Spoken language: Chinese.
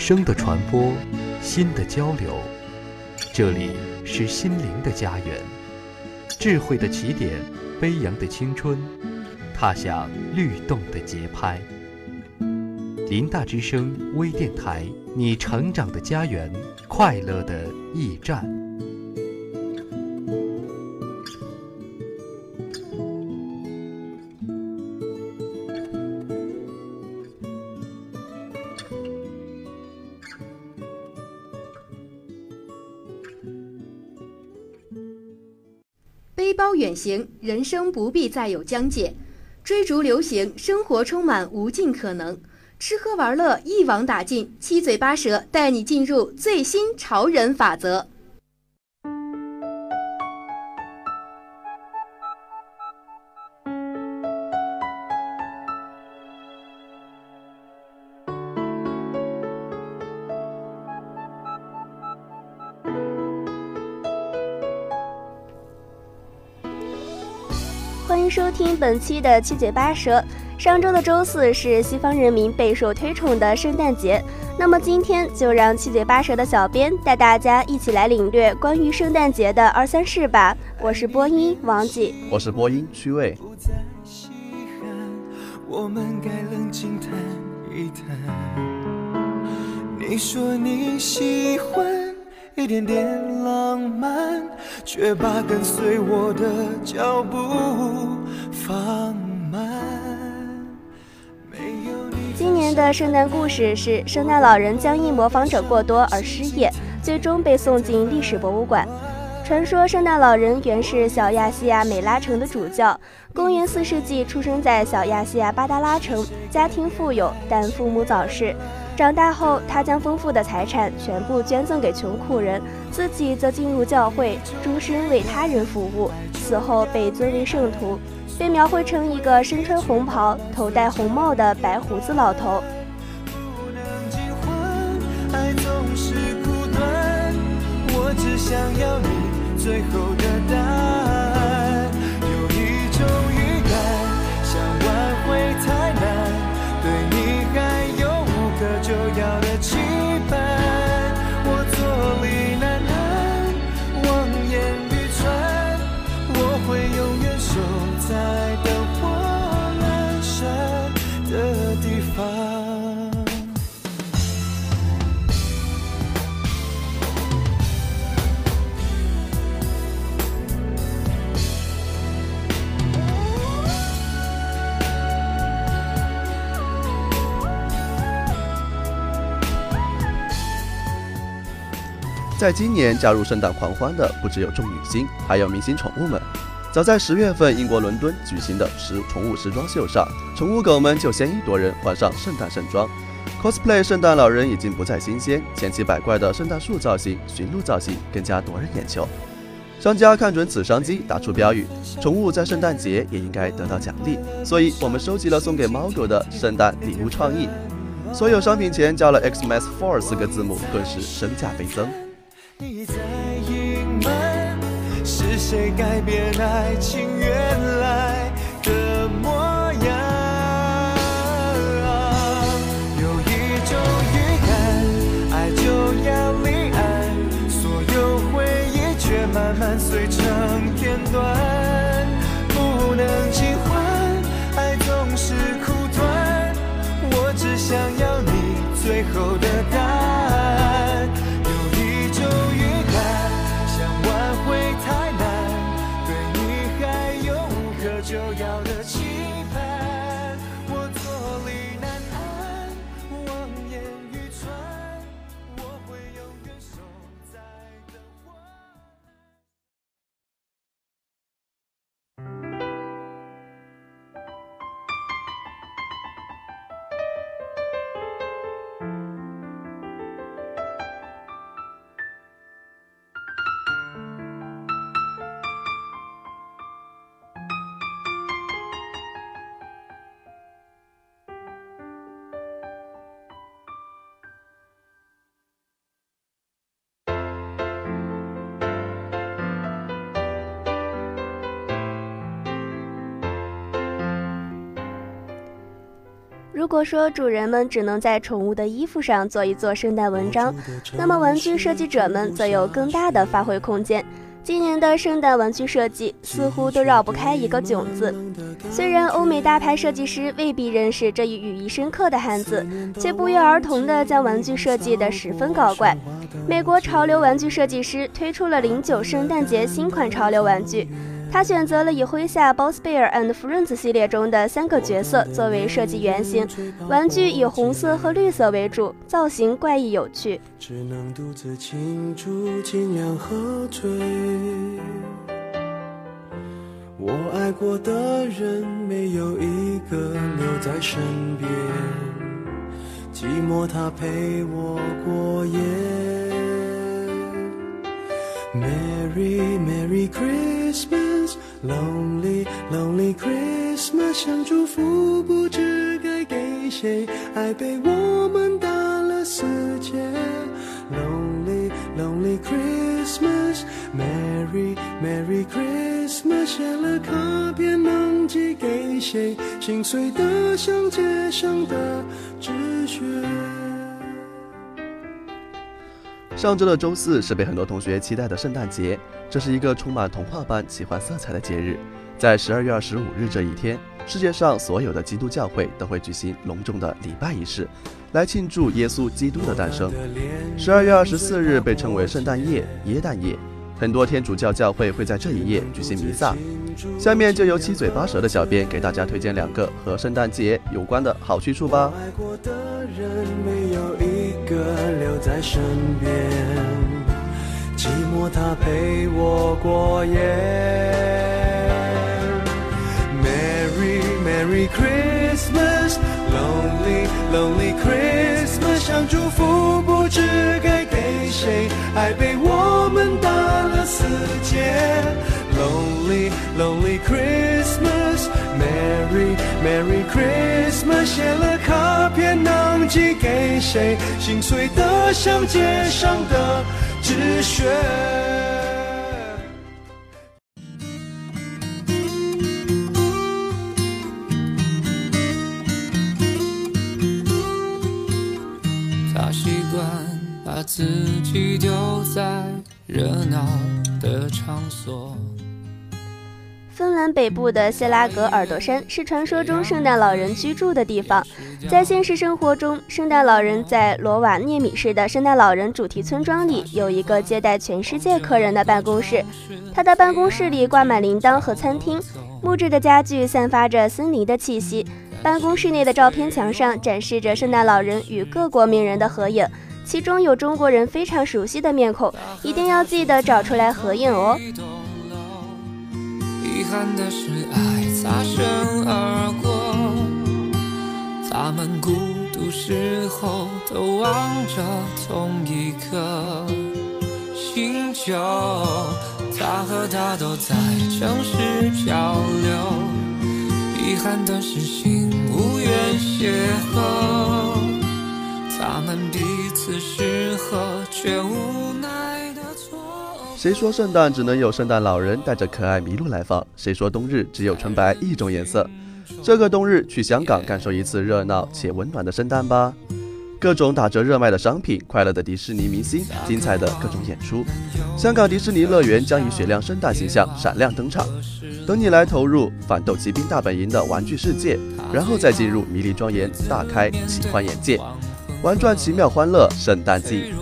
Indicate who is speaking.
Speaker 1: 声的传播，心的交流，这里是心灵的家园，智慧的起点，飞扬的青春，踏响律动的节拍。林大之声微电台，你成长的家园，快乐的驿站。
Speaker 2: 高远行，人生不必再有疆界；追逐流行，生活充满无尽可能；吃喝玩乐一网打尽，七嘴八舌带你进入最新潮人法则。
Speaker 3: 迎收听本期的七嘴八舌。上周的周四是西方人民备受推崇的圣诞节，那么今天就让七嘴八舌的小编带大家一起来领略关于圣诞节的二三事吧。我是播音王姐，
Speaker 4: 我是播音趣味。
Speaker 5: 我们该冷静谈一谈。你说你喜欢。一点点浪漫，却把跟随我的脚步放慢。
Speaker 3: 今年的圣诞故事是：圣诞老人将因模仿者过多而失业，最终被送进历史博物馆。传说圣诞老人原是小亚细亚美拉城的主教，公元四世纪出生在小亚细亚巴达拉城，家庭富有，但父母早逝。长大后，他将丰富的财产全部捐赠给穷苦人，自己则进入教会，终身为他人服务。死后被尊为圣徒，被描绘成一个身穿红袍、头戴红帽的白胡子老头。
Speaker 5: 我只想要你最后的答案。在
Speaker 4: 今年加入圣诞狂欢的不只有众女星，还有明星宠物们。早在十月份，英国伦敦举行的时宠物时装秀上，宠物狗们就先一夺人，换上圣诞盛装。cosplay 圣诞老人已经不再新鲜，千奇百怪的圣诞树造型、驯鹿造型更加夺人眼球。商家看准此商机，打出标语：宠物在圣诞节也应该得到奖励。所以我们收集了送给猫狗的圣诞礼物创意。所有商品前加了 Xmas Four 四个字母，顿时身价倍增。
Speaker 5: 谁改变爱情原来的模样？有一种预感，爱就要离岸，所有回忆却慢慢碎成片段，
Speaker 3: 如果说主人们只能在宠物的衣服上做一做圣诞文章，那么玩具设计者们则有更大的发挥空间。今年的圣诞玩具设计似乎都绕不开一个“囧”字。虽然欧美大牌设计师未必认识这一寓意深刻的汉字，却不约而同地将玩具设计得十分搞怪。美国潮流玩具设计师推出了零九圣诞节新款潮流玩具。他选择了以麾下 Boss Bear and Friends 系列中的三个角色作为设计原型，玩具以红色和绿色为主，造型怪异有趣。
Speaker 5: 只能独自庆祝，尽量喝醉。我爱过的人没有一个留在身边，寂寞他陪我过夜。Merry Merry Christmas, Lonely Lonely Christmas，想祝福不知该给谁，爱被我们打了死结。Lonely Lonely Christmas, Merry Merry Christmas，写了卡片能寄给谁？心碎的像街上的纸屑。
Speaker 4: 上周的周四是被很多同学期待的圣诞节，这是一个充满童话般奇幻色彩的节日。在十二月二十五日这一天，世界上所有的基督教会都会举行隆重的礼拜仪式，来庆祝耶稣基督的诞生。十二月二十四日被称为圣诞夜、耶诞夜，很多天主教教会会在这一夜举行弥撒。下面就由七嘴八舌的小编给大家推荐两个和圣诞节有关的好去处吧。
Speaker 5: 爱过的人没有一个留在身边，寂寞他陪我过夜。Merry Merry Christmas, Lonely Lonely Christmas，想祝福不知该给谁，爱被我们打了死结。Lonely Lonely Christmas, Merry Merry Christmas，写了卡片能寄给谁？心碎的像街上的纸屑。
Speaker 6: 自己丢在热闹的场所。
Speaker 3: 芬兰北部的谢拉格尔多山是传说中圣诞老人居住的地方。在现实生活中，圣诞老人在罗瓦涅米市的圣诞老人主题村庄里有一个接待全世界客人的办公室。他的办公室里挂满铃铛和餐厅，木质的家具散发着森林的气息。办公室内的照片墙上展示着圣诞老人与各国名人的合影，其中有中国人非常熟悉的面孔，一定要记得找出来合影哦。
Speaker 6: 遗憾的是，爱擦身而过，他们孤独时候都望着同一颗星球，他和她都在城市漂流。遗憾的是，心无缘邂逅，他们彼此适合，却无奈的错。
Speaker 4: 谁说圣诞只能有圣诞老人带着可爱麋鹿来放？谁说冬日只有纯白一种颜色？这个冬日去香港感受一次热闹且温暖的圣诞吧！各种打折热卖的商品，快乐的迪士尼明星，精彩的各种演出。香港迪士尼乐园将以雪亮圣诞形象闪亮登场，等你来投入反斗奇兵大本营的玩具世界，然后再进入迷离庄园，大开奇幻眼界，玩转奇妙欢乐圣诞季。